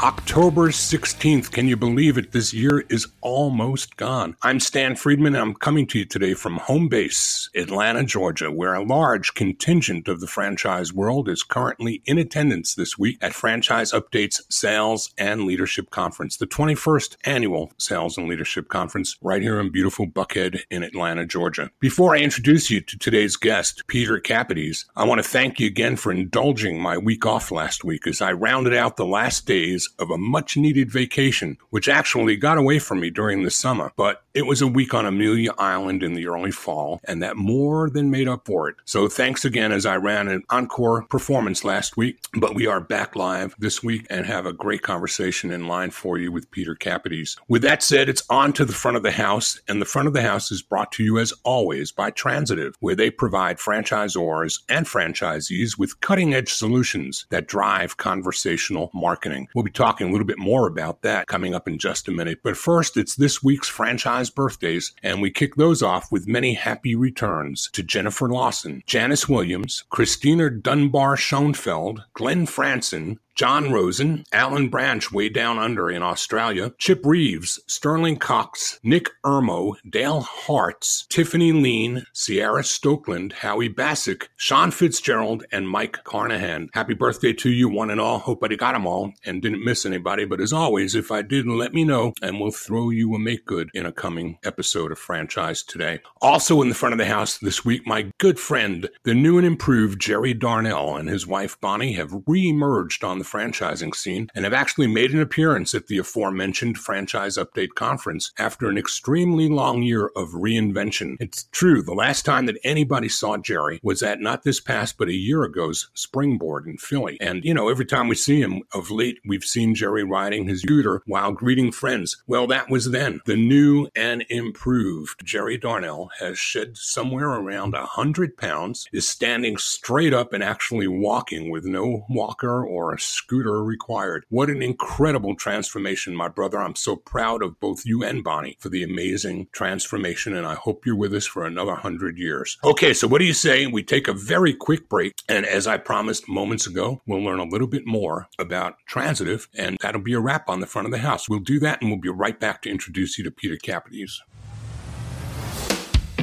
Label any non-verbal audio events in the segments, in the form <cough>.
October 16th. Can you believe it? This year is almost gone. I'm Stan Friedman, and I'm coming to you today from home base, Atlanta, Georgia, where a large contingent of the franchise world is currently in attendance this week at Franchise Updates Sales and Leadership Conference, the 21st annual Sales and Leadership Conference, right here in beautiful Buckhead in Atlanta, Georgia. Before I introduce you to today's guest, Peter Capodice, I want to thank you again for indulging my week off last week as I rounded out the last days of a much needed vacation, which actually got away from me during the summer. But it was a week on Amelia Island in the early fall, and that more than made up for it. So thanks again as I ran an encore performance last week. But we are back live this week and have a great conversation in line for you with Peter Capodice. With that said, it's on to the front of the house, and the front of the house is brought to you as always by Transitiv, where they provide franchisors and franchisees with cutting edge solutions that drive conversational marketing. We'll be talking a little bit more about that coming up in just a minute. But first, it's this week's franchise birthdays, and we kick those off with many happy returns to Jennifer Lawson, Janice Williams, Christina Dunbar Schoenfeld, Glenn Franson, John Rosen, Alan Branch way down under in Australia, Chip Reeves, Sterling Cox, Nick Ermo, Dale Hartz, Tiffany Lean, Sierra Stokeland, Howie Bassick, Sean Fitzgerald, and Mike Carnahan. Happy birthday to you, one and all. Hope I got them all and didn't miss anybody. But as always, if I didn't, let me know and we'll throw you a make good in a coming episode of Franchise Today. Also in the front of the house this week, my good friend, the new and improved Jerry Darnell and his wife Bonnie have re-emerged on the franchising scene and have actually made an appearance at the aforementioned Franchise Update Conference after an extremely long year of reinvention. It's true, the last time that anybody saw Jerry was at not this past, but a year ago's Springboard in Philly. And, you know, every time we see him of late, we've seen Jerry riding his scooter while greeting friends. Well, that was then. The new and improved Jerry Darnell has shed somewhere around a hundred pounds, is standing straight up and actually walking with no walker or a scooter are required. What an incredible transformation, my brother. I'm so proud of both you and Bonnie for the amazing transformation, and I hope you're with us for another hundred years. Okay, so what do you say? We take a very quick break, and as I promised moments ago, we'll learn a little bit more about transitiv, and that'll be a wrap on the front of the house. We'll do that, and we'll be right back to introduce you to Peter Capodice.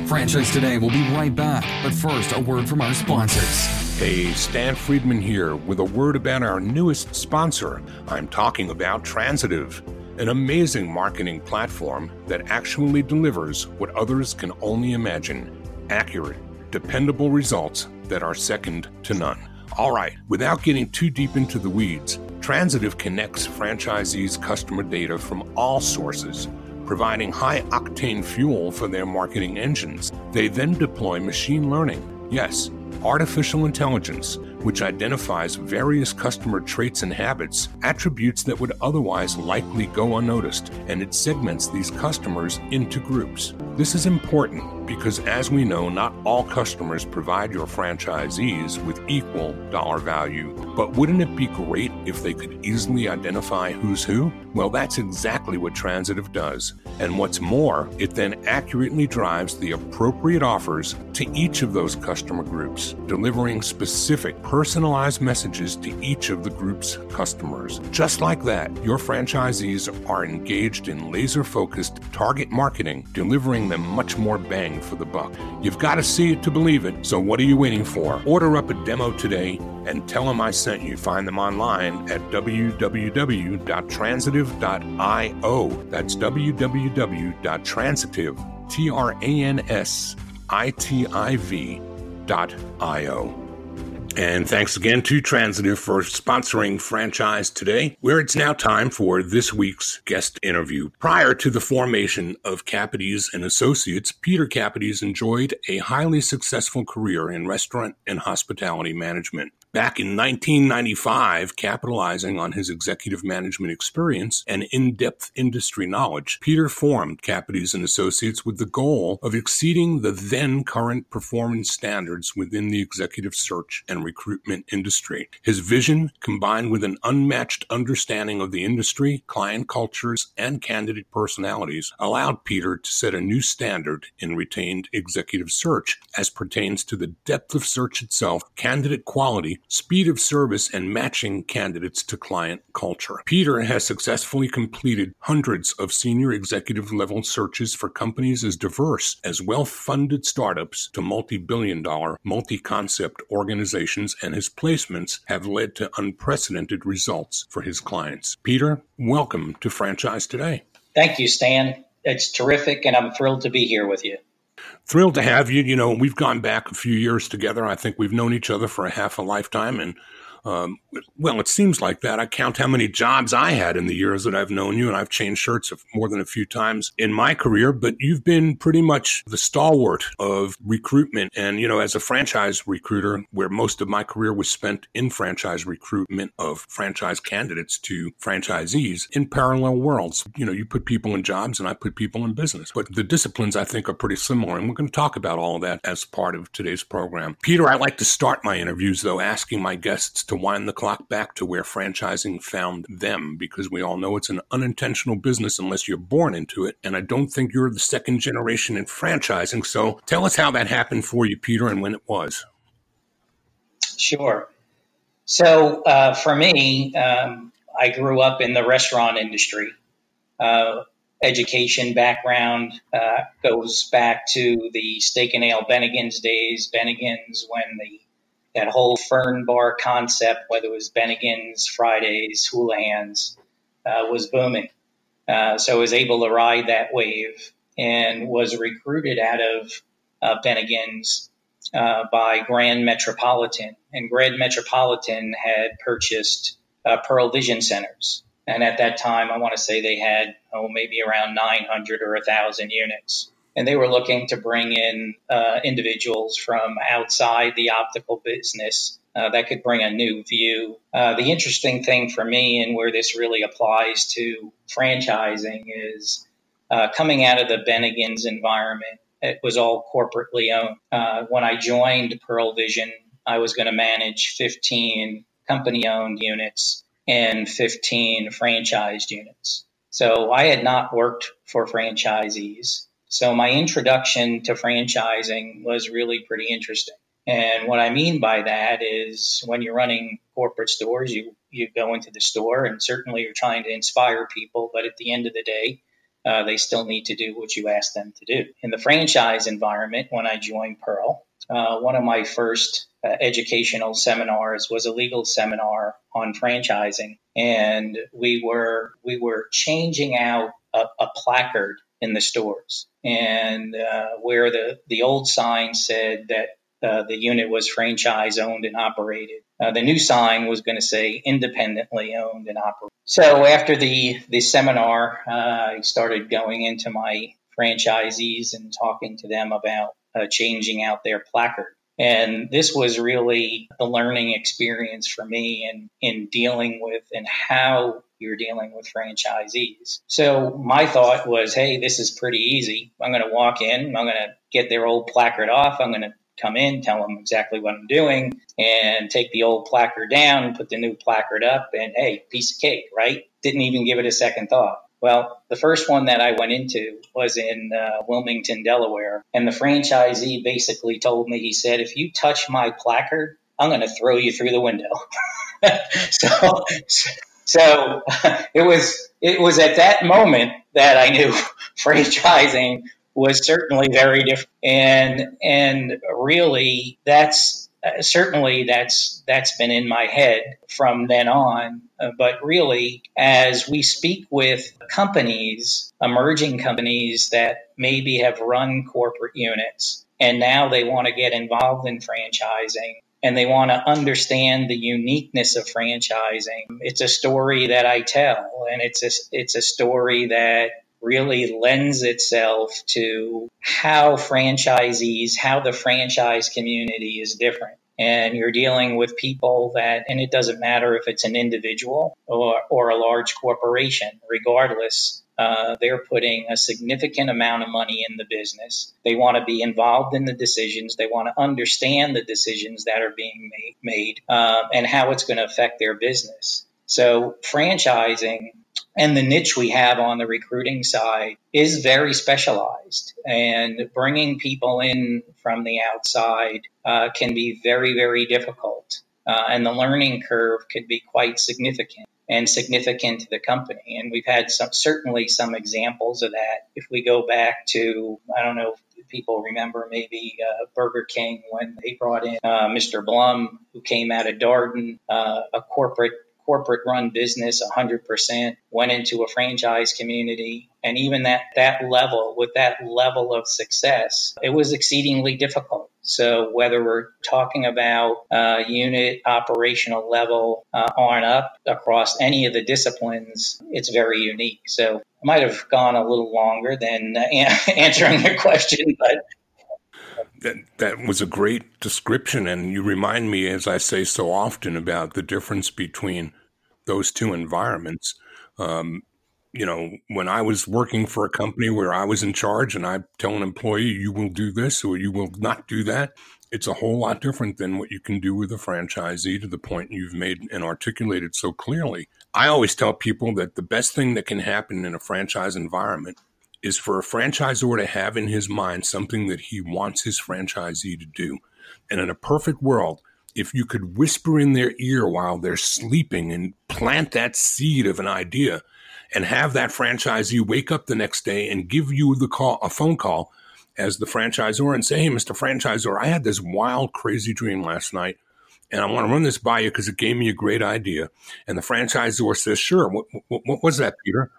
Franchise Today will be right back, but first, a word from our sponsors. Hey, Stan Friedman here with a word about our newest sponsor. I'm talking about Transitiv, an amazing marketing platform that actually delivers what others can only imagine accurate, dependable results that are second to none. All right, without getting too deep into the weeds, Transitiv connects franchisees' customer data from all sources providing high octane fuel for their marketing engines. They then deploy machine learning, yes, artificial intelligence, which identifies various customer traits and habits, attributes that would otherwise likely go unnoticed, and it segments these customers into groups. This is important because, as we know, not all customers provide your franchisees with equal dollar value. But wouldn't it be great if they could easily identify who's who? Well, that's exactly what Transitiv does. And what's more, it then accurately drives the appropriate offers to each of those customer groups, delivering specific personalized messages to each of the group's customers. Just like that, your franchisees are engaged in laser focused target marketing, delivering them much more bang for the buck. You've got to see it to believe it, so what are you waiting for? Order up a demo today and tell them I sent you. Find them online at www.transitiv.io. That's www.transitiv, T R A N S I T I V dot I-O. And thanks again to Transitiv for sponsoring Franchise Today, where it's now time for this week's guest interview. Prior to the formation of Capodice and Associates, Peter Capodice enjoyed a highly successful career in restaurant and hospitality management. Back in 1995, capitalizing on his executive management experience and in-depth industry knowledge, Peter formed Capodice and Associates with the goal of exceeding the then current performance standards within the executive search and recruitment industry. His vision, combined with an unmatched understanding of the industry, client cultures, and candidate personalities, allowed Peter to set a new standard in retained executive search as pertains to the depth of search itself, candidate quality, speed of service, and matching candidates to client culture. Peter has successfully completed hundreds of senior executive level searches for companies as diverse as well funded startups to multi billion dollar, multi concept organizations, and his placements have led to unprecedented results for his clients. Peter, welcome to Franchise Today. Thank you, Stan. It's terrific, and I'm thrilled to be here with you. Thrilled to have you. You know, we've gone back a few years together. I think we've known each other for a half a lifetime, and um, well, it seems like that. I count how many jobs I had in the years that I've known you, and I've changed shirts more than a few times in my career. But you've been pretty much the stalwart of recruitment. And, you know, as a franchise recruiter, where most of my career was spent in franchise recruitment of franchise candidates to franchisees in parallel worlds. You know, you put people in jobs and I put people in business. But the disciplines, I think, are pretty similar. And we're going to talk about all of that as part of today's program. Peter, I like to start my interviews, though, asking my guests to wind the clock back to where franchising found them because we all know it's an unintentional business unless you're born into it. And I don't think you're the second generation in franchising. So tell us how that happened for you, Peter, and when it was. Sure. So uh, for me, um, I grew up in the restaurant industry. Uh, education background uh, goes back to the steak and ale Bennigan's days. Bennigan's when the that whole Fern Bar concept, whether it was Bennigan's, Fridays, Houlihan's, uh, was booming. Uh, so I was able to ride that wave and was recruited out of uh, Bennigan's uh, by Grand Metropolitan. And Grand Metropolitan had purchased uh, Pearle Vision Centers. And at that time, I want to say they had, oh, maybe around 900 or 1,000 units and they were looking to bring in uh, individuals from outside the optical business uh, that could bring a new view. Uh, the interesting thing for me, and where this really applies to franchising, is uh, coming out of the Bennigan's environment. It was all corporately owned. Uh, when I joined Pearle Vision, I was going to manage 15 company owned units and 15 franchised units. So I had not worked for franchisees. So my introduction to franchising was really pretty interesting. And what I mean by that is when you're running corporate stores, you, you go into the store and certainly you're trying to inspire people, but at the end of the day, uh, they still need to do what you ask them to do. In the franchise environment, when I joined Pearle, uh, one of my first uh, educational seminars was a legal seminar on franchising, and we were we were changing out a, a placard in the stores. And uh, where the, the old sign said that uh, the unit was franchise owned and operated, uh, the new sign was going to say independently owned and operated. So after the, the seminar, uh, I started going into my franchisees and talking to them about uh, changing out their placard. And this was really the learning experience for me in, in dealing with and how you're dealing with franchisees. So my thought was, hey, this is pretty easy. I'm going to walk in, I'm going to get their old placard off, I'm going to come in, tell them exactly what I'm doing, and take the old placard down, put the new placard up, and hey, piece of cake, right? Didn't even give it a second thought. Well, the first one that I went into was in uh, Wilmington, Delaware, and the franchisee basically told me, he said, if you touch my placard, I'm going to throw you through the window. <laughs> so, so it was it was at that moment that I knew <laughs> franchising was certainly very different, and and really that's uh, certainly that's that's been in my head from then on. Uh, but really, as we speak with companies, emerging companies that maybe have run corporate units and now they want to get involved in franchising and they want to understand the uniqueness of franchising. It's a story that I tell, and it's a, it's a story that really lends itself to how franchisees, how the franchise community is different. and you're dealing with people that, and it doesn't matter if it's an individual or, or a large corporation, regardless, uh, they're putting a significant amount of money in the business. They want to be involved in the decisions. They want to understand the decisions that are being made, made uh, and how it's going to affect their business. So franchising and the niche we have on the recruiting side is very specialized. And bringing people in from the outside uh, can be very very difficult. Uh, and the learning curve could be quite significant and significant to the company. And we've had some certainly some examples of that. If we go back to i don't know if people remember maybe uh, burger king when they brought in uh, mr blum who came out of darden uh, a corporate corporate run business 100%, went into a franchise community. And even that, that level, with that level of success, it was exceedingly difficult. So whether we're talking about uh, unit operational level uh, on up across any of the disciplines, it's very unique. So I might have gone a little longer than uh, <laughs> answering your question, but that that was a great description, and you remind me, as I say so often, about the difference between those two environments. Um, you know, when I was working for a company where I was in charge, and I tell an employee, "You will do this or you will not do that," it's a whole lot different than what you can do with a franchisee. To the point you've made and articulated so clearly, I always tell people that the best thing that can happen in a franchise environment is for a franchisor to have in his mind something that he wants his franchisee to do. And in a perfect world, if you could whisper in their ear while they're sleeping and plant that seed of an idea and have that franchisee wake up the next day and give you the call, a phone call as the franchisor and say, Hey, Mr. Franchisor, I had this wild, crazy dream last night and I want to run this by you because it gave me a great idea. And the franchisor says, Sure. What, what, what was that, Peter?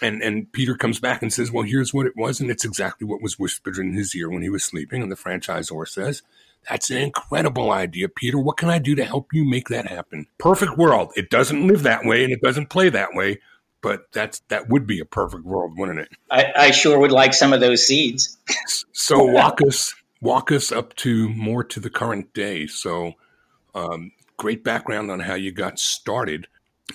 And and Peter comes back and says, "Well, here's what it was, and it's exactly what was whispered in his ear when he was sleeping." And the franchisor says, "That's an incredible idea, Peter. What can I do to help you make that happen?" Perfect world. It doesn't live that way, and it doesn't play that way, but that's that would be a perfect world, wouldn't it? I, I sure would like some of those seeds. so walk us walk us up to more to the current day. So, um, great background on how you got started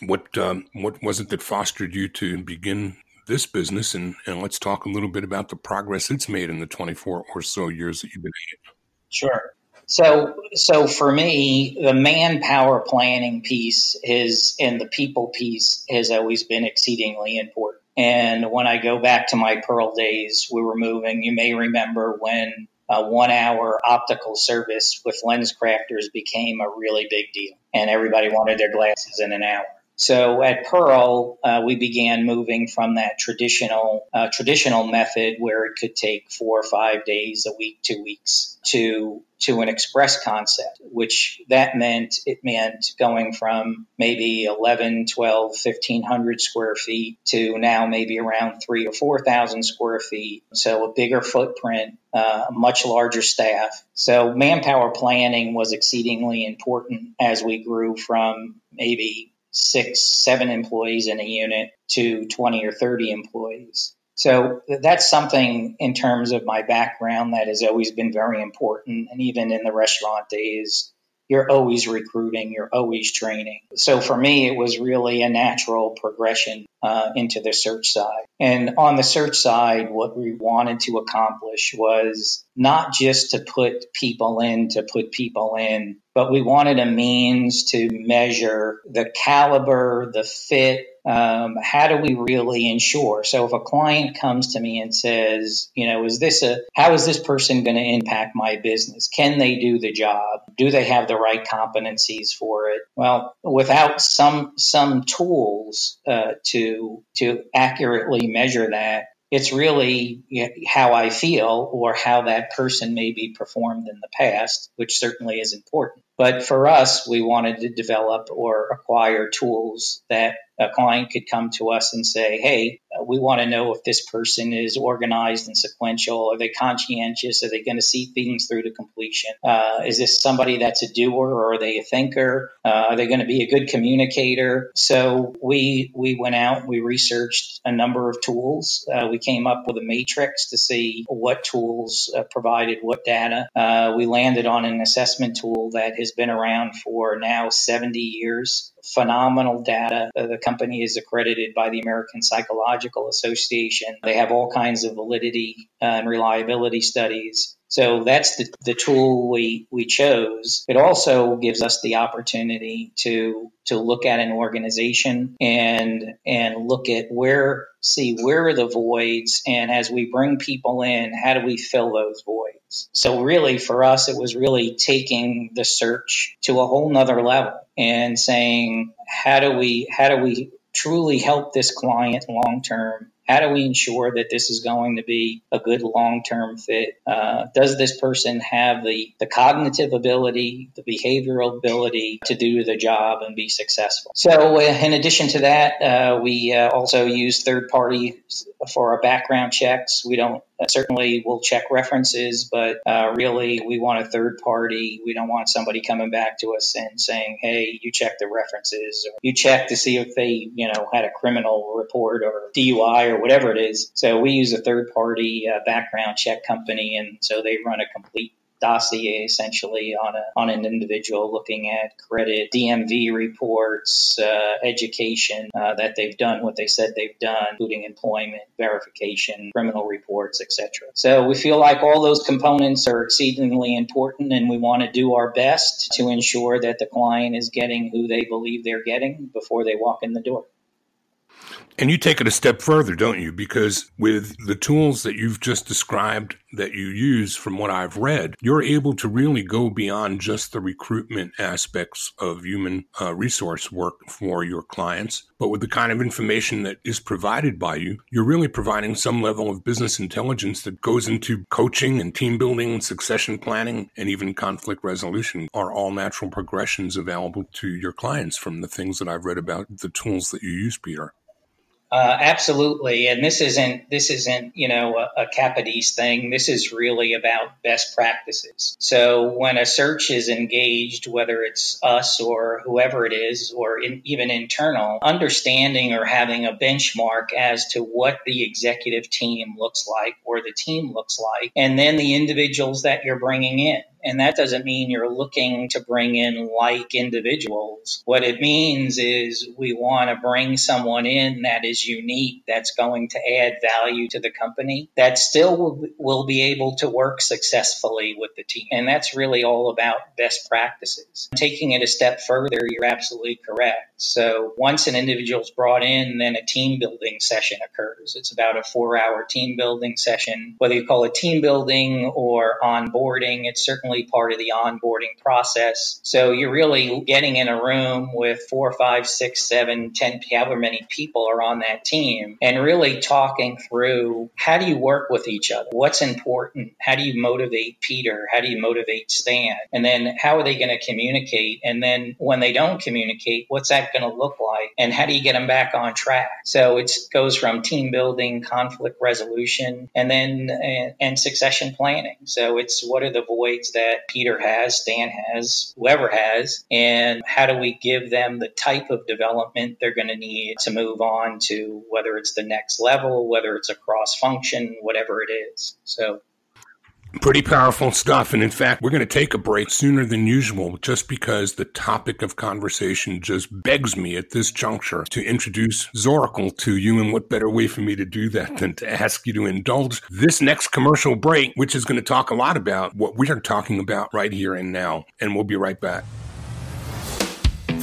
what um, what was it that fostered you to begin this business? And, and let's talk a little bit about the progress it's made in the 24 or so years that you've been in it. Sure. So, so for me, the manpower planning piece is, and the people piece has always been exceedingly important. And when I go back to my Pearle days, we were moving. You may remember when a one hour optical service with LensCrafters became a really big deal, and everybody wanted their glasses in an hour. So at Pearle, uh, we began moving from that traditional uh, traditional method where it could take four or five days, a week, two weeks, to to an express concept, which that meant it meant going from maybe 11, 12, 1500 square feet to now maybe around three or 4,000 square feet. So a bigger footprint, uh, a much larger staff. So manpower planning was exceedingly important as we grew from maybe six, seven employees in a unit to 20 or 30 employees. So that's something in terms of my background that has always been very important. And even in the restaurant days, you're always recruiting, you're always training. So for me, it was really a natural progression uh, into the search side. And on the search side, what we wanted to accomplish was not just to put people in to put people in, but we wanted a means to measure the caliber, the fit, um, how do we really ensure? So if a client comes to me and says, you know, is this a, how is this person going to impact my business? Can they do the job? Do they have the right competencies for it? Well, without some, some tools, uh, to, to accurately measure that, it's really how I feel or how that person may be performed in the past, which certainly is important. But for us, we wanted to develop or acquire tools that a client could come to us and say, Hey, we want to know if this person is organized and sequential. Are they conscientious? Are they going to see things through to completion? Uh, is this somebody that's a doer or are they a thinker? Uh, are they going to be a good communicator? So we we went out, we researched a number of tools. Uh, we came up with a matrix to see what tools uh, provided what data. Uh, we landed on an assessment tool that has been around for now 70 years phenomenal data. Uh, the company is accredited by the American Psychological Association. They have all kinds of validity uh, and reliability studies. So that's the, the tool we, we chose. It also gives us the opportunity to to look at an organization and and look at where see where are the voids and as we bring people in, how do we fill those voids? So really for us it was really taking the search to a whole nother level and saying how do we how do we truly help this client long term how do we ensure that this is going to be a good long term fit? Uh, does this person have the, the cognitive ability, the behavioral ability to do the job and be successful? So, uh, in addition to that, uh, we uh, also use third parties for our background checks. We don't certainly we'll check references, but uh, really we want a third party. We don't want somebody coming back to us and saying, "Hey, you check the references, or you check to see if they, you know, had a criminal report or DUI or whatever it is." So we use a third party uh, background check company, and so they run a complete dossier essentially on a on an individual, looking at credit, DMV reports, uh, education uh, that they've done, what they said they've done, including employment verification, criminal reports, etc. So we feel like all those components are exceedingly important, and we want to do our best to ensure that the client is getting who they believe they're getting before they walk in the door. And you take it a step further, don't you? Because with the tools that you've just described that you use from what I've read, you're able to really go beyond just the recruitment aspects of human uh, resource work for your clients. But with the kind of information that is provided by you, you're really providing some level of business intelligence that goes into coaching and team building and succession planning and even conflict resolution are all natural progressions available to your clients from the things that I've read about the tools that you use, Peter. Uh, absolutely, and this isn't this isn't you know a, a Capodice thing. This is really about best practices. So when a search is engaged, whether it's us or whoever it is, or in, even internal, understanding or having a benchmark as to what the executive team looks like or the team looks like, and then the individuals that you're bringing in. And that doesn't mean you're looking to bring in like individuals. What it means is we want to bring someone in that is unique, that's going to add value to the company, that still will, will be able to work successfully with the team. And that's really all about best practices. Taking it a step further, you're absolutely correct. So once an individual is brought in, then a team building session occurs. It's about a four hour team building session. Whether you call it team building or onboarding, it's certainly part of the onboarding process. So you're really getting in a room with four, five, six, seven, ten, however many people are on that team and really talking through how do you work with each other? What's important? How do you motivate Peter? How do you motivate Stan? And then how are they going to communicate? And then when they don't communicate, what's that going to look like? And how do you get them back on track? So it goes from team building, conflict resolution, and then and, and succession planning. So it's what are the voids that that Peter has, Stan has, whoever has, and how do we give them the type of development they're going to need to move on to whether it's the next level, whether it's a cross function, whatever it is. So Pretty powerful stuff. And in fact, we're going to take a break sooner than usual just because the topic of conversation just begs me at this juncture to introduce Zoracle to you. And what better way for me to do that than to ask you to indulge this next commercial break, which is going to talk a lot about what we are talking about right here and now. And we'll be right back.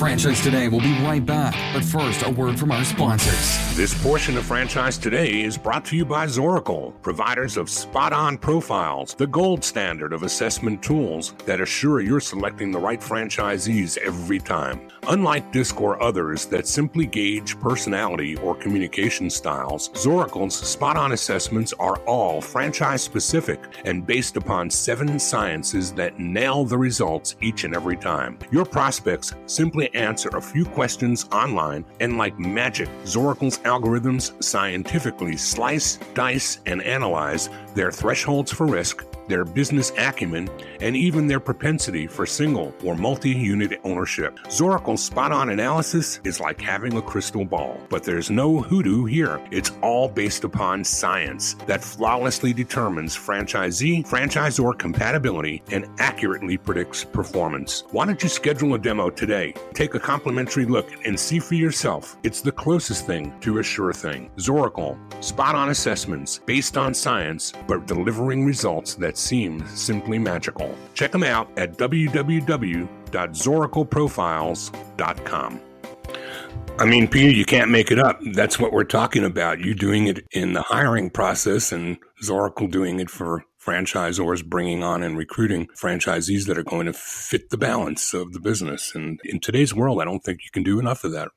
Franchise Today will be right back, but first, a word from our sponsors. This portion of Franchise Today is brought to you by Zoracle, providers of spot on profiles, the gold standard of assessment tools that assure you're selecting the right franchisees every time. Unlike DISC or others that simply gauge personality or communication styles, Zoracle's spot on assessments are all franchise specific and based upon seven sciences that nail the results each and every time. Your prospects simply answer a few questions online, and like magic, Zoracle's algorithms scientifically slice, dice, and analyze their thresholds for risk their business acumen, and even their propensity for single or multi unit ownership. Zoracle's spot on analysis is like having a crystal ball, but there's no hoodoo here. It's all based upon science that flawlessly determines franchisee franchisor compatibility and accurately predicts performance. Why don't you schedule a demo today? Take a complimentary look and see for yourself. It's the closest thing to a sure thing. Zoracle, spot on assessments based on science, but delivering results that seem simply magical. Check them out at www.zoracleprofiles.com. I mean, Peter, you can't make it up. That's what we're talking about. You doing it in the hiring process and Zoracle doing it for franchisors bringing on and recruiting franchisees that are going to fit the balance of the business. And in today's world, I don't think you can do enough of that.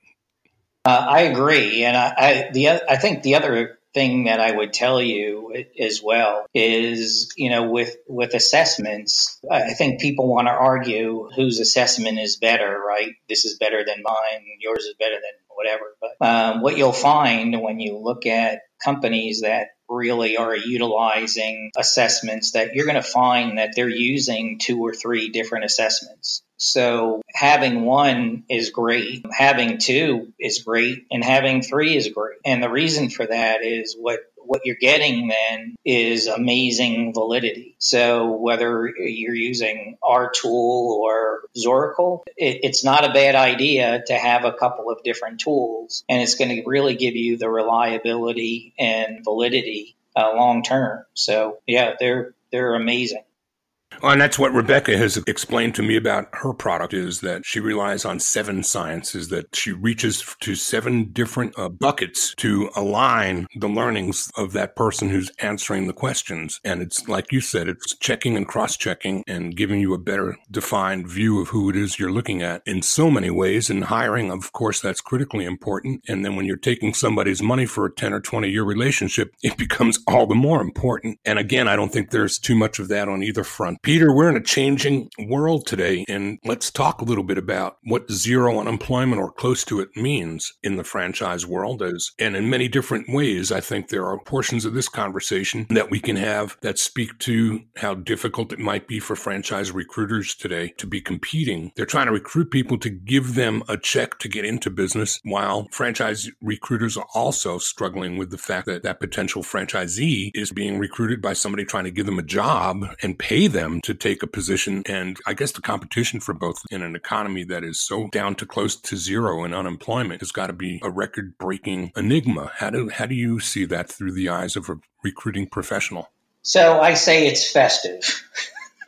Uh, I agree, and I, I, the I think the other thing that I would tell you as well is, you know, with with assessments, I think people want to argue whose assessment is better, right? This is better than mine, yours is better than whatever. But um, what you'll find when you look at companies that really are utilizing assessments that you're going to find that they're using two or three different assessments. So having one is great, having two is great, and having three is great. And the reason for that is what what you're getting then is amazing validity. So whether you're using our tool or Zoracle, it, it's not a bad idea to have a couple of different tools, and it's going to really give you the reliability and validity uh, long term. So yeah, they're they're amazing. Well, and that's what Rebecca has explained to me about her product is that she relies on seven sciences, that she reaches to seven different uh, buckets to align the learnings of that person who's answering the questions. And it's like you said, it's checking and cross checking and giving you a better defined view of who it is you're looking at in so many ways. And hiring, of course, that's critically important. And then when you're taking somebody's money for a 10 or 20 year relationship, it becomes all the more important. And again, I don't think there's too much of that on either front. Peter, we're in a changing world today, and let's talk a little bit about what zero unemployment or close to it means in the franchise world. As and in many different ways, I think there are portions of this conversation that we can have that speak to how difficult it might be for franchise recruiters today to be competing. They're trying to recruit people to give them a check to get into business, while franchise recruiters are also struggling with the fact that that potential franchisee is being recruited by somebody trying to give them a job and pay them Um, to take a position. And I guess the competition for both in an economy that is so down to close to zero in unemployment has got to be a record breaking enigma. How do, how do you see that through the eyes of a recruiting professional? So I say it's festive. <laughs>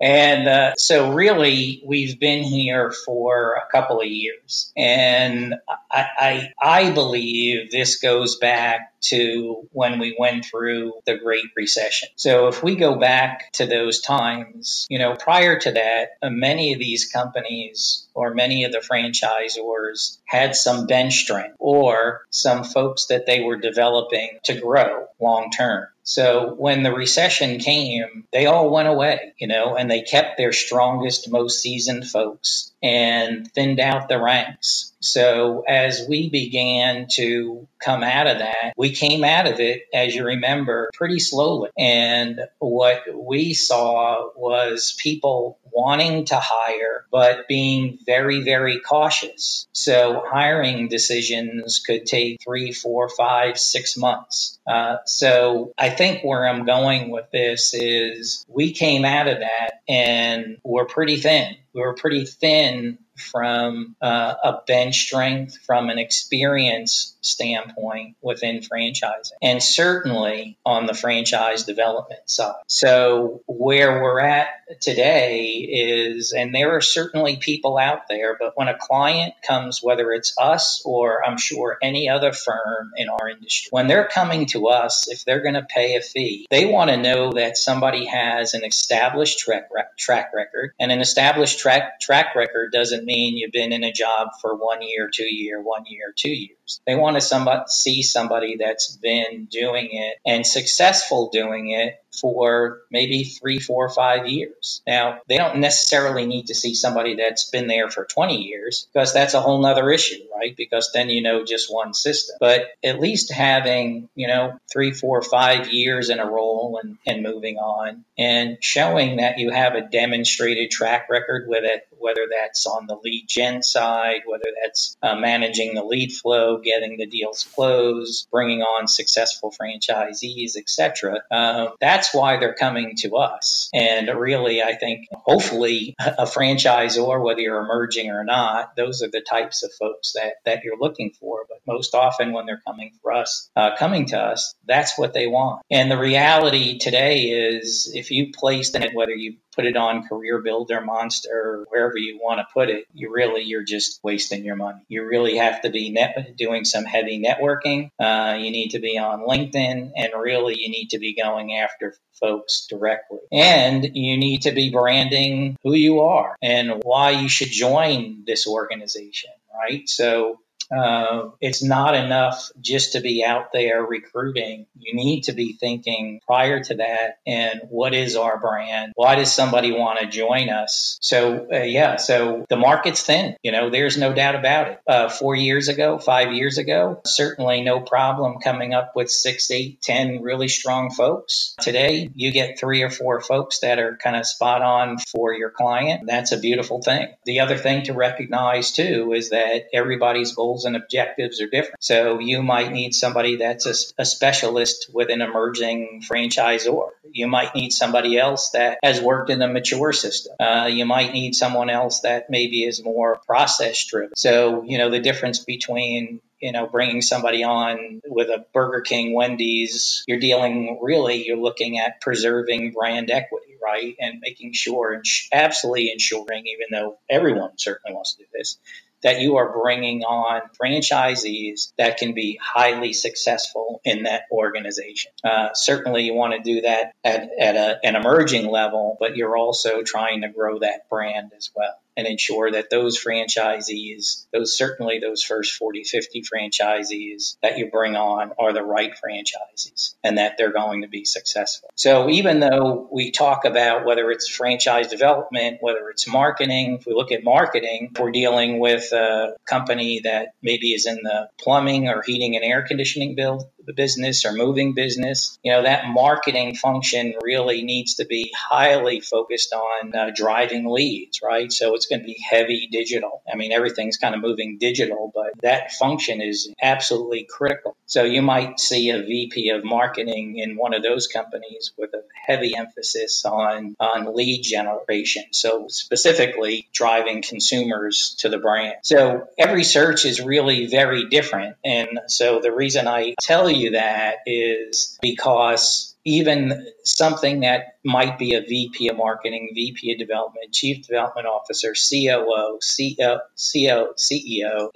and uh, so really we've been here for a couple of years and I, I, I believe this goes back to when we went through the Great Recession. So if we go back to those times, you know, prior to that, uh, many of these companies or many of the franchisors had some bench strength or some folks that they were developing to grow long term. So when the recession came, they all went away, you know, and they kept their strongest, most seasoned folks and thinned out the ranks. So as we began to come out of that, we came out of it, as you remember, pretty slowly. And what we saw was people wanting to hire, but being very, very cautious. So hiring decisions could take three, four, five, six months. Uh, so I think where I'm going with this is we came out of that and we're pretty thin. We were pretty thin from uh, a bench strength, from an experience standpoint within franchising, and certainly on the franchise development side. So, where we're at today is, and there are certainly people out there, but when a client comes, whether it's us or I'm sure any other firm in our industry, when they're coming to us, if they're going to pay a fee, they want to know that somebody has an established track, track record, and an established track, track record doesn't mean you've been in a job for one year, two year, one year, two years. They want to somebody, see somebody that's been doing it and successful doing it for maybe three, four, five years. Now, they don't necessarily need to see somebody that's been there for 20 years because that's a whole nother issue, right? Because then you know just one system. But at least having, you know, three, four, five years in a role and, and moving on and showing that you have a demonstrated track record with it, whether that's on the lead gen side, whether that's uh, managing the lead flow, getting the deals closed, bringing on successful franchisees, etc. Uh, that's why they're coming to us. And really, I think hopefully a franchisor, whether you're emerging or not, those are the types of folks that, that you're looking for. But most often when they're coming for us, uh, coming to us, that's what they want. And the reality today is if you place it, whether you put it on career builder monster wherever you want to put it you really you're just wasting your money. You really have to be net, doing some heavy networking. Uh, you need to be on linkedin and really you need to be going after folks directly. And you need to be branding who you are and why you should join this organization right? So uh, it's not enough just to be out there recruiting. You need to be thinking prior to that and what is our brand? Why does somebody want to join us? So, uh, yeah, so the market's thin. You know, there's no doubt about it. Uh, four years ago, five years ago, certainly no problem coming up with six, eight, ten really strong folks. Today, you get three or four folks that are kind of spot on for your client. That's a beautiful thing. The other thing to recognize too is that everybody's goals goals and objectives are different. So you might need somebody that's a, a specialist with an emerging franchisor. You might need somebody else that has worked in a mature system. Uh, you might need someone else that maybe is more process driven. So, you know, the difference between you know, bringing somebody on with a Burger King, Wendy's, you're dealing really, you're looking at preserving brand equity, right? And making sure, absolutely ensuring, even though everyone certainly wants to do this, that you are bringing on franchisees that can be highly successful in that organization. Uh, certainly, you want to do that at, at a, an emerging level, but you're also trying to grow that brand as well and ensure that those franchisees, those certainly those first 40, 50 franchisees that you bring on are the right franchisees and that they're going to be successful. So even though we talk about whether it's franchise development, whether it's marketing, if we look at marketing, we're dealing with a company that maybe is in the plumbing or heating and air conditioning build, the business or moving business, you know, that marketing function really needs to be highly focused on uh, driving leads, right? So it's going to be heavy digital. I mean, everything's kind of moving digital, but that function is absolutely critical. So you might see a VP of marketing in one of those companies with a heavy emphasis on, on lead generation. So specifically driving consumers to the brand. So every search is really very different. And so the reason I tell you that is because even something that might be a VP of marketing, VP of development, chief development officer, COO, CEO,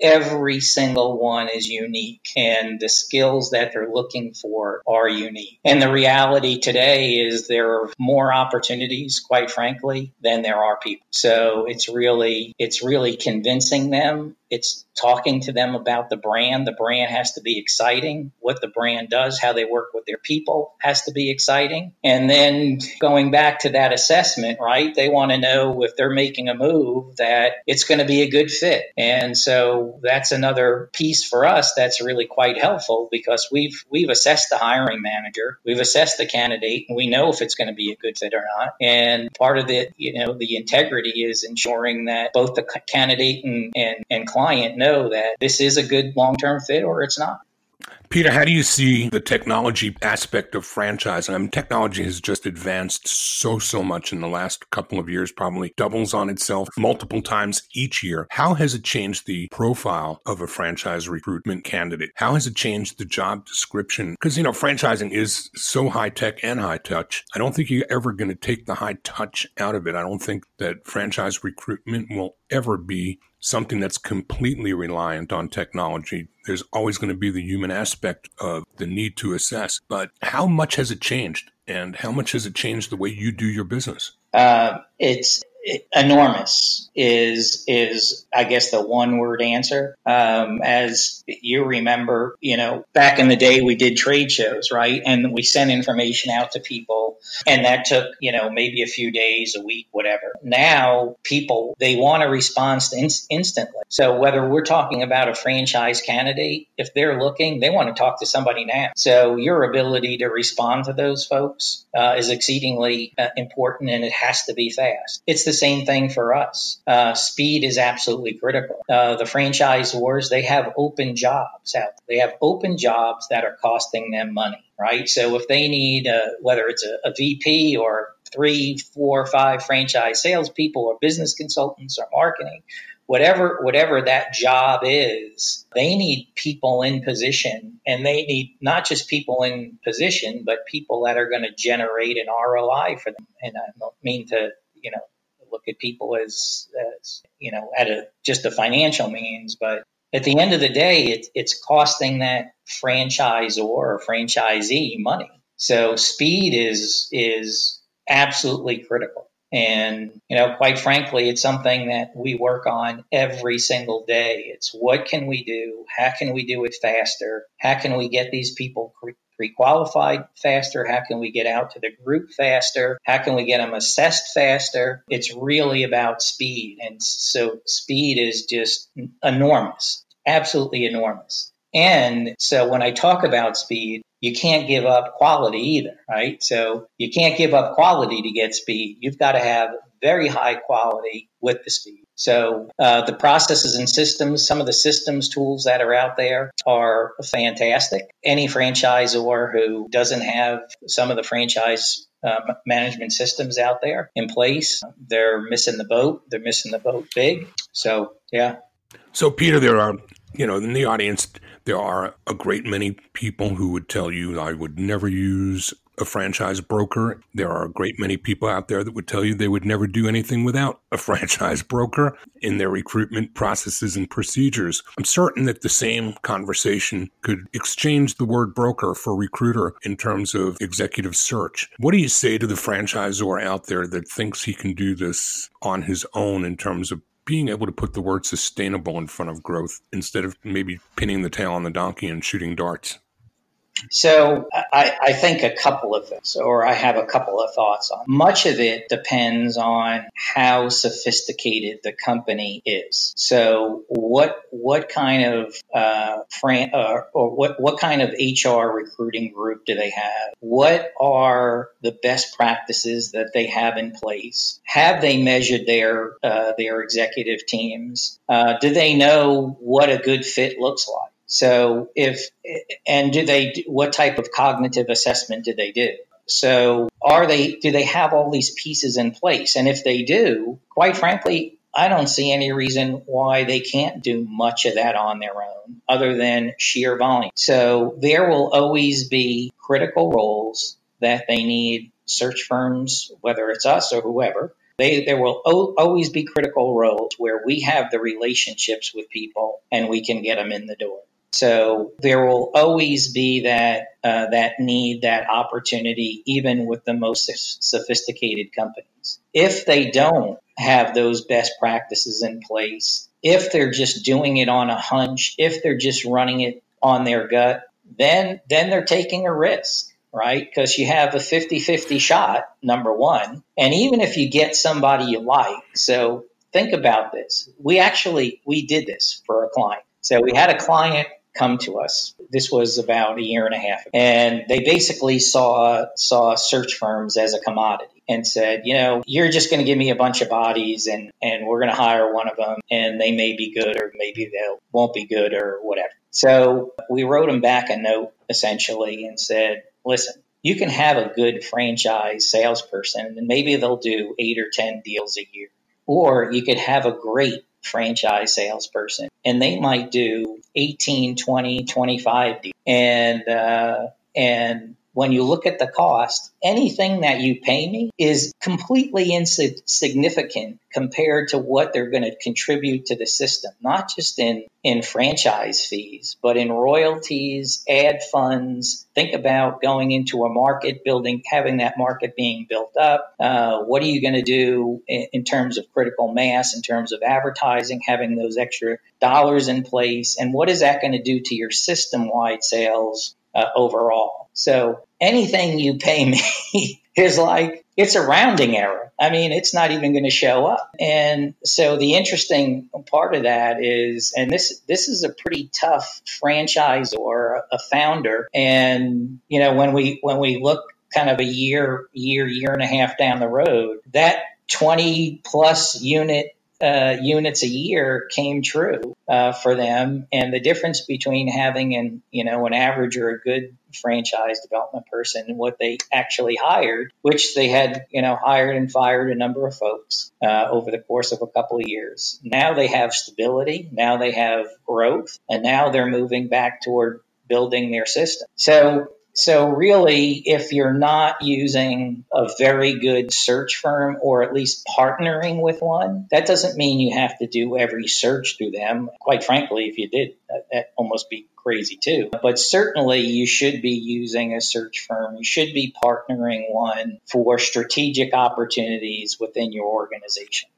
every single one is unique and the skills that they're looking for are unique. And the reality today is there are more opportunities, quite frankly, than there are people. So it's really, it's really convincing them it's talking to them about the brand. The brand has to be exciting. What the brand does, how they work with their people has to be exciting. And then going back to that assessment, right? They want to know if they're making a move that it's going to be a good fit. And so that's another piece for us that's really quite helpful because we've we've assessed the hiring manager, we've assessed the candidate, and we know if it's going to be a good fit or not. And part of it, you know, the integrity is ensuring that both the candidate and and, and client know that this is a good long term fit or it's not. Peter, how do you see the technology aspect of franchising? I mean, technology has just advanced so, so much in the last couple of years, probably doubles on itself multiple times each year. How has it changed the profile of a franchise recruitment candidate? How has it changed the job description? Because, you know, franchising is so high tech and high touch. I don't think you're ever going to take the high touch out of it. I don't think that franchise recruitment will ever be something that's completely reliant on technology. There's always going to be the human aspect of the need to assess. But how much has it changed? And how much has it changed the way you do your business? Uh, it's enormous is is I guess the one word answer. Um, as you remember, you know, back in the day we did trade shows, right? And we sent information out to people And that took, you know, maybe a few days, a week, whatever. Now people, they want a response in- instantly. So whether we're talking about a franchise candidate, if they're looking, they want to talk to somebody now. So your ability to respond to those folks uh, is exceedingly uh, important and it has to be fast. It's the same thing for us. Uh, speed is absolutely critical. Uh, the franchisors, they have open jobs out. They have open jobs that are costing them money, right? So if they need, uh, whether it's a, a VP or three, four, five franchise salespeople or business consultants or marketing, whatever whatever that job is, they need people in position, and they need not just people in position, but people that are going to generate an ROI for them. And I don't mean to, you know, look at people as, as you know, at a just a financial means, but at the end of the day, it, it's costing that franchisor or franchisee money. So speed is is absolutely critical. And, you know, quite frankly, it's something that we work on every single day. It's what can we do? How can we do it faster? How can we get these people pre-qualified faster? How can we get out to the group faster? How can we get them assessed faster? It's really about speed. And so speed is just enormous, absolutely enormous. And so when I talk about speed, you can't give up quality either, right? So you can't give up quality to get speed. You've got to have very high quality with the speed. So uh, the processes and systems, some of the systems tools that are out there are fantastic. Any franchisor who doesn't have some of the franchise uh, management systems out there in place, they're missing the boat. They're missing the boat big. So yeah. So Peter, there are you know in the audience there are a great many people who would tell you I would never use a franchise broker. There are a great many people out there that would tell you they would never do anything without a <laughs> franchise broker in their recruitment processes and procedures. I'm certain that the same conversation could exchange the word broker for recruiter in terms of executive search. What do you say to the franchisor out there that thinks he can do this on his own in terms of being able to put the word sustainable in front of growth instead of maybe pinning the tail on the donkey and shooting darts? So I, I, think a couple of things, or I have a couple of thoughts on. Much of it depends on how sophisticated the company is. So what what kind of uh, fran- uh, or what what kind of HR recruiting group do they have? What are the best practices that they have in place? Have they measured their uh, their executive teams? Uh, do they know what a good fit looks like? So if and do they what type of cognitive assessment do they do? So are they do they have all these pieces in place? And if they do, quite frankly, I don't see any reason why they can't do much of that on their own other than sheer volume. So there will always be critical roles that they need search firms, whether it's us or whoever, they, there will o- always be critical roles where we have the relationships with people and we can get them in the door. So there will always be that uh, that need, that opportunity, even with the most sophisticated companies. If they don't have those best practices in place, if they're just doing it on a hunch, if they're just running it on their gut, then then they're taking a risk right? Because you have a 50 50 shot, number one. And even if you get somebody you like, so think about this. We actually, we did this for a client. So we had a client come to us. This was about a year and a half, and they basically saw saw search firms as a commodity and said, you know, you're just going to give me a bunch of bodies, and and we're going to hire one of them, and they may be good, or maybe they won't be good, or whatever. So we wrote them back a note essentially and said, listen. You can have a good franchise salesperson, and maybe they'll do eight or 10 deals a year. Or you could have a great franchise salesperson and they might do 18 20 25 and uh, and when you look at the cost, anything that you pay me is completely insignificant compared to what they're going to contribute to the system, not just in, in franchise fees, but in royalties, ad funds. Think about going into a market, building, having that market being built up. Uh, what are you going to do in, in terms of critical mass, in terms of advertising, having those extra dollars in place? And what is that going to do to your system wide sales uh, overall? So anything you pay me <laughs> is like it's a rounding error. I mean, it's not even going to show up. And so the interesting part of that is, and this this is a pretty tough franchise or a founder. And you know, when we when we look kind of a year year year and a half down the road, that 20 plus unit uh, units a year came true uh, for them, and the difference between having an you know an average or a good franchise development person and what they actually hired, which they had you know hired and fired a number of folks uh, over the course of a couple of years. Now they have stability, now they have growth, and now they're moving back toward building their system. So so, really, if you're not using a very good search firm or at least partnering with one, that doesn't mean you have to do every search through them. Quite frankly, if you did, that almost be crazy too. But certainly, you should be using a search firm. You should be partnering one for strategic opportunities within your organization.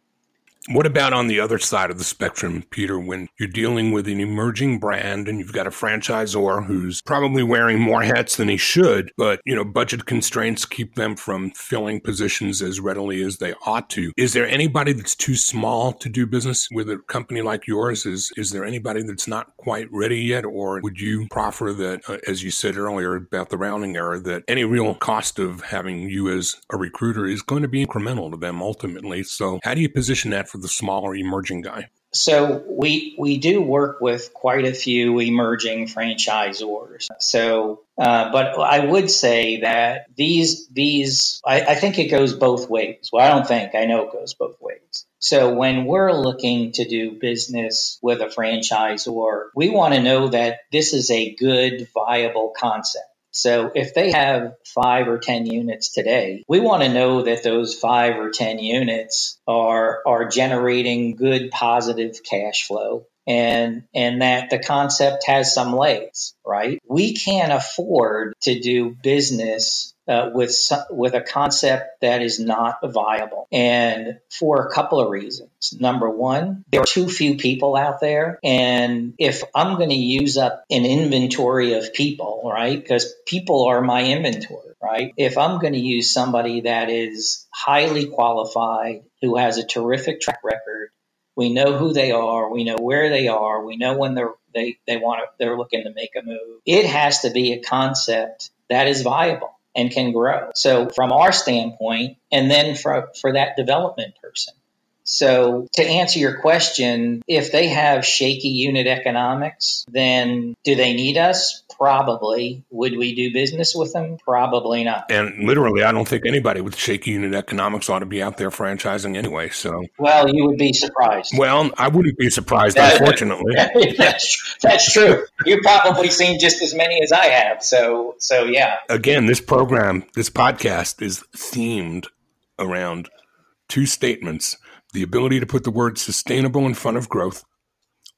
What about on the other side of the spectrum, Peter, when you're dealing with an emerging brand and you've got a franchisor who's probably wearing more hats than he should, but, you know, budget constraints keep them from filling positions as readily as they ought to. Is there anybody that's too small to do business with a company like yours? Is, is there anybody that's not quite ready yet? Or would you proffer that, uh, as you said earlier about the rounding error, that any real cost of having you as a recruiter is going to be incremental to them ultimately? So how do you position that for the smaller emerging guy? So we we do work with quite a few emerging franchisors. So, uh, but I would say that these these I, I think it goes both ways. Well, I don't think I know it goes both ways. So when we're looking to do business with a franchisor, we want to know that this is a good, viable concept. So if they have five or 10 units today, we want to know that those five or 10 units are, are generating good positive cash flow and and that the concept has some legs, right? We can't afford to do business uh, with with a concept that is not viable, and for a couple of reasons. Number one, there are too few people out there, and if I'm going to use up an inventory of people, right? Because people are my inventory, right? If I'm going to use somebody that is highly qualified, who has a terrific track record, we know who they are, we know where they are, we know when they're they, they want to, they're looking to make a move. It has to be a concept that is viable and can grow. So from our standpoint, and then for, for that development person. So to answer your question, if they have shaky unit economics, then do they need us? Probably. Would we do business with them? Probably not. And literally, I don't think anybody with shaky unit economics ought to be out there franchising anyway. So, well, you would be surprised. Well, I wouldn't be surprised, unfortunately. <laughs> that's, that's true. You've probably seen just as many as I have. So, so yeah. Again, this program, this podcast is themed around two statements the ability to put the word sustainable in front of growth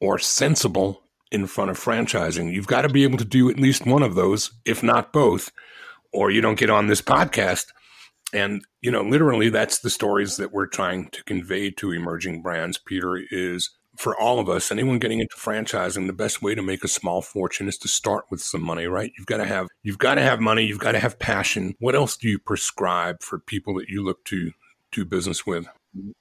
or sensible in front of franchising. You've got to be able to do at least one of those, if not both, or you don't get on this podcast. And, you know, literally that's the stories that we're trying to convey to emerging brands, Peter, is for all of us, anyone getting into franchising, the best way to make a small fortune is to start with some money, right? You've got to have you've got to have money, you've got to have passion. What else do you prescribe for people that you look to do business with?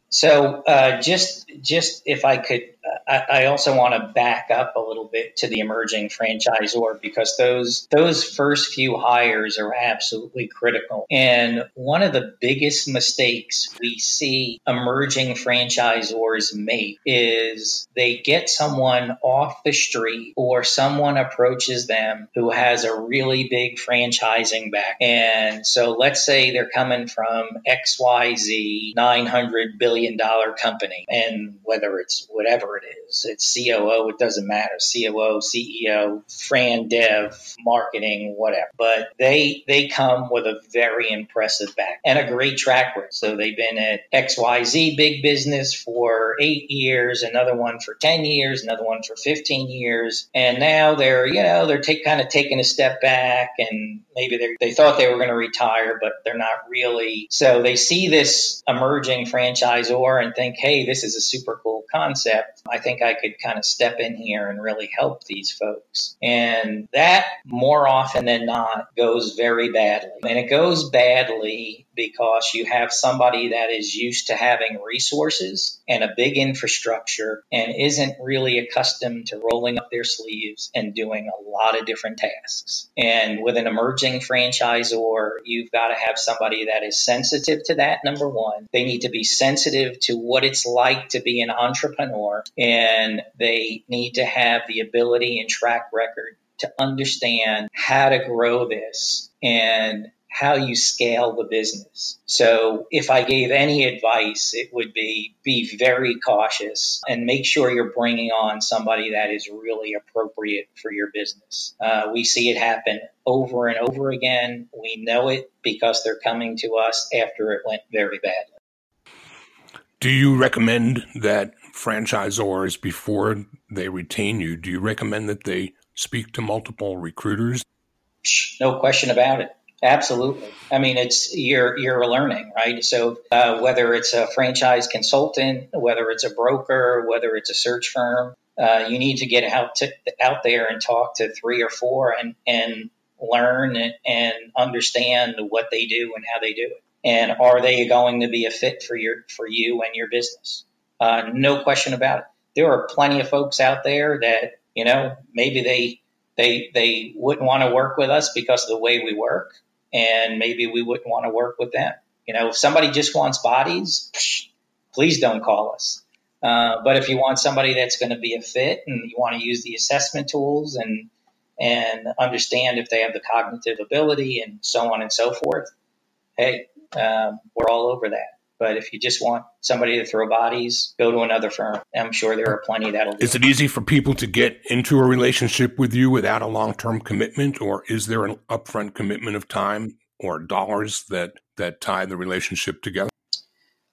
So, uh, just just if I could, I, I, also want to back up a little bit to the emerging franchisor because those those first few hires are absolutely critical. And one of the biggest mistakes we see emerging franchisors make is they get someone off the street or someone approaches them who has a really big franchising back. And so, let's say they're coming from X Y Z nine hundred billion billion dollar company. And whether it's whatever it is, it's COO, it doesn't matter. COO, CEO, Fran Dev, marketing, whatever. But they they come with a very impressive back and a great track record. So they've been at XYZ big business for eight years, another one for 10 years, another one for 15 years. And now they're, you know, they're take, kind of taking a step back and maybe they thought they were going to retire, but they're not really. So they see this emerging franchise franchisor and think, hey, this is a super cool concept. I think I could kind of step in here and really help these folks. And that more often than not goes very badly. And it goes badly because you have somebody that is used to having resources and a big infrastructure and isn't really accustomed to rolling up their sleeves and doing a lot of different tasks. And with an emerging franchisor, you've got to have somebody that is sensitive to that, number one. They need to be sensitive to what it's like to be an entrepreneur, and they need to have the ability and track record to understand how to grow this and how you scale the business. So if I gave any advice, it would be be very cautious and make sure you're bringing on somebody that is really appropriate for your business. Uh, we see it happen over and over again. We know it because they're coming to us after it went very badly. Do you recommend that franchisors, before they retain you, do you recommend that they speak to multiple recruiters? No question about it. Absolutely. I mean, it's you're you're learning, right? So uh, whether it's a franchise consultant, whether it's a broker, whether it's a search firm, uh, you need to get out to, out there and talk to three or four and and learn and, and understand what they do and how they do it, and are they going to be a fit for your for you and your business? Uh, no question about it. There are plenty of folks out there that you know maybe they they they wouldn't want to work with us because of the way we work and maybe we wouldn't want to work with them. You know, if somebody just wants bodies, <sniffs> please don't call us. Uh, but if you want somebody that's going to be a fit and you want to use the assessment tools and and understand if they have the cognitive ability and so on and so forth, hey, um, we're all over that. But if you just want somebody to throw bodies, go to another firm. I'm sure there are plenty that'll do. Is it easy for people to get into a relationship with you without a long term commitment, or is there an upfront commitment of time or dollars that that tie the relationship together?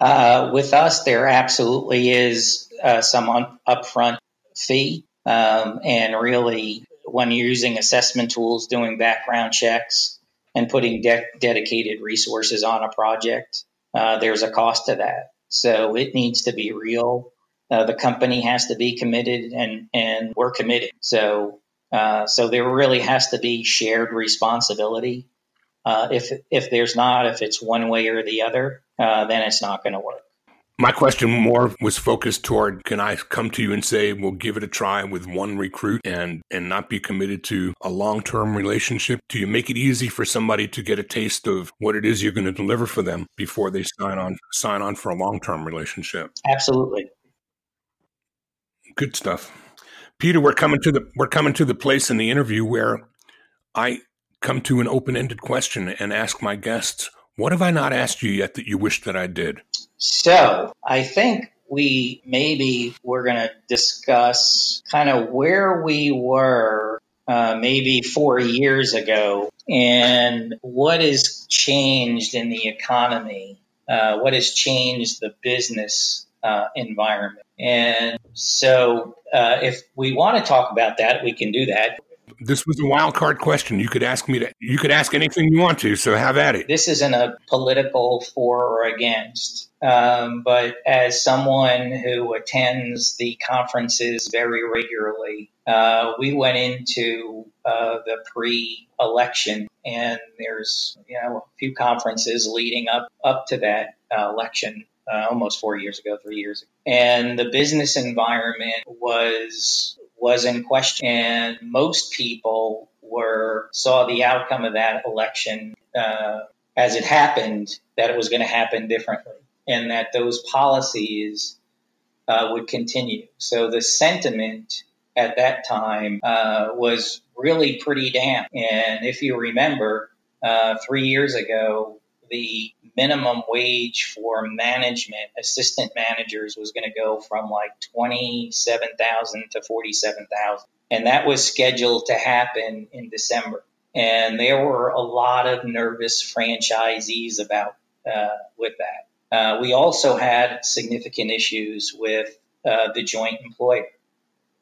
Uh, with us, there absolutely is uh, some un- upfront fee, um, and really, when you're using assessment tools, doing background checks, and putting de- dedicated resources on a project, uh, there's a cost to that. So it needs to be real. Uh, the company has to be committed, and and we're committed. So uh, so there really has to be shared responsibility. Uh, if if there's not, if it's one way or the other, uh, then it's not going to work. My question more was focused toward can I come to you and say we'll give it a try with one recruit and and not be committed to a long-term relationship? Do you make it easy for somebody to get a taste of what it is you're going to deliver for them before they sign on sign on for a long-term relationship? Absolutely. Good stuff. Peter, we're coming to the we're coming to the place in the interview where I come to an open-ended question and ask my guests, what have I not asked you yet that you wish that I did? So I think we maybe we're going to discuss kind of where we were uh, maybe four years ago and what has changed in the economy, uh, what has changed the business uh, environment. And so, uh, if we want to talk about that, we can do that. This was a wild card question. You could ask me to. You could ask anything you want to. So have at it. This isn't a political for or against. Um, but as someone who attends the conferences very regularly, uh, we went into uh, the pre-election, and there's you know a few conferences leading up up to that uh, election. Uh, almost four years ago, three years ago, and the business environment was was in question, and most people were saw the outcome of that election uh, as it happened that it was going to happen differently, and that those policies uh, would continue. So the sentiment at that time uh, was really pretty damp. And if you remember, uh, three years ago, the minimum wage for management, assistant managers, was going to go from like 27,000 to 47,000. And that was scheduled to happen in December. And there were a lot of nervous franchisees about uh, with that. Uh, we also had significant issues with uh, the joint employer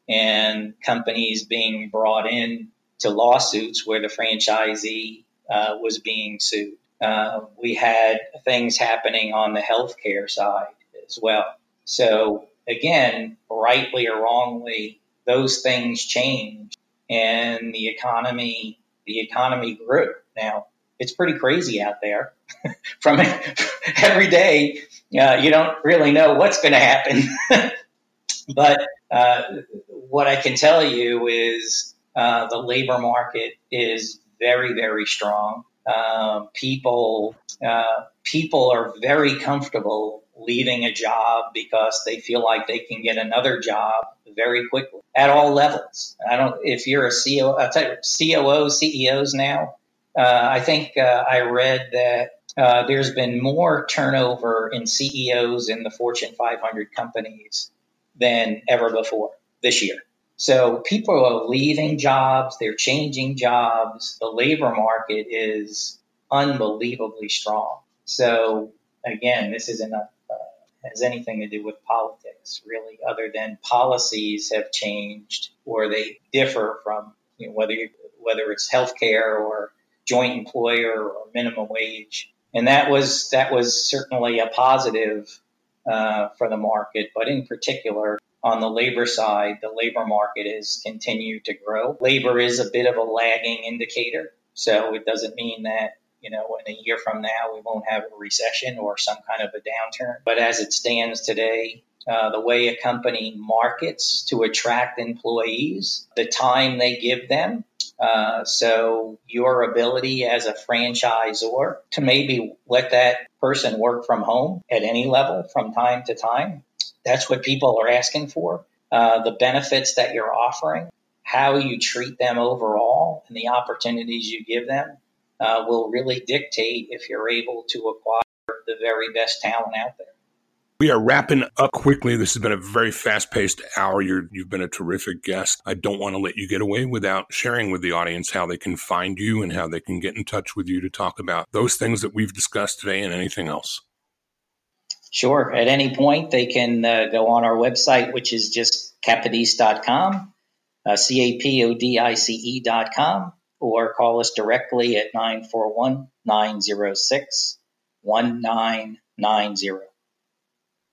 and companies being brought in to lawsuits where the franchisee uh, was being sued. Uh, we had things happening on the healthcare side as well. So again, rightly or wrongly, those things changed and the economy the economy grew. Now it's pretty crazy out there. <laughs> From <laughs> every day, uh, you don't really know what's going to happen. <laughs> but uh, what I can tell you is uh, the labor market is very, very strong. Uh, people uh, people are very comfortable leaving a job because they feel like they can get another job very quickly at all levels. I don't. If you're a CEO, I'll tell you, COO, CEOs now. Uh, I think uh, I read that uh, there's been more turnover in CEOs in the Fortune 500 companies than ever before this year. So people are leaving jobs, they're changing jobs. The labor market is unbelievably strong. So again, this isn't a, uh, has anything to do with politics really, other than policies have changed or they differ from you know, whether you, whether it's healthcare or joint employer or minimum wage. And that was that was certainly a positive uh, for the market, but in particular on the labor side, the labor market has continued to grow. Labor is a bit of a lagging indicator, so it doesn't mean that you know, in a year from now, we won't have a recession or some kind of a downturn. But as it stands today, uh, the way a company markets to attract employees, the time they give them. Uh, so your ability as a franchisor to maybe let that person work from home at any level from time to time. That's what people are asking for. Uh, the benefits that you're offering, how you treat them overall, and the opportunities you give them uh, will really dictate if you're able to acquire the very best talent out there. We are wrapping up quickly. This has been a very fast paced hour. you have been a terrific guest. I don't want to let you get away without sharing with the audience how they can find you and how they can get in touch with you to talk about those things that we've discussed today and anything else. Sure. At any point, they can uh, go on our website, which is just capodice.com, uh, C A P O D I C E.com or call us directly at 941 906 1990.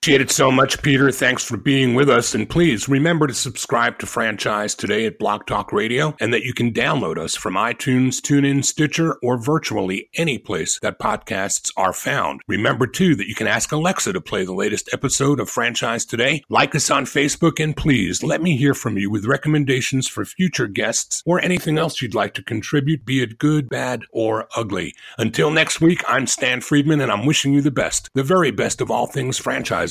Appreciate it so much, Peter. Thanks for being with us. And please remember to subscribe to Franchise Today at Blog Talk Radio and that you can download us from iTunes, TuneIn, Stitcher, or virtually any place that podcasts are found. Remember, too, that you can ask Alexa to play the latest episode of Franchise Today. Like us on Facebook and please let me hear from you with recommendations for future guests or anything else you'd like to contribute, be it good, bad, or ugly. Until next week, I'm Stan Friedman and I'm wishing you the best, the very best of all things franchise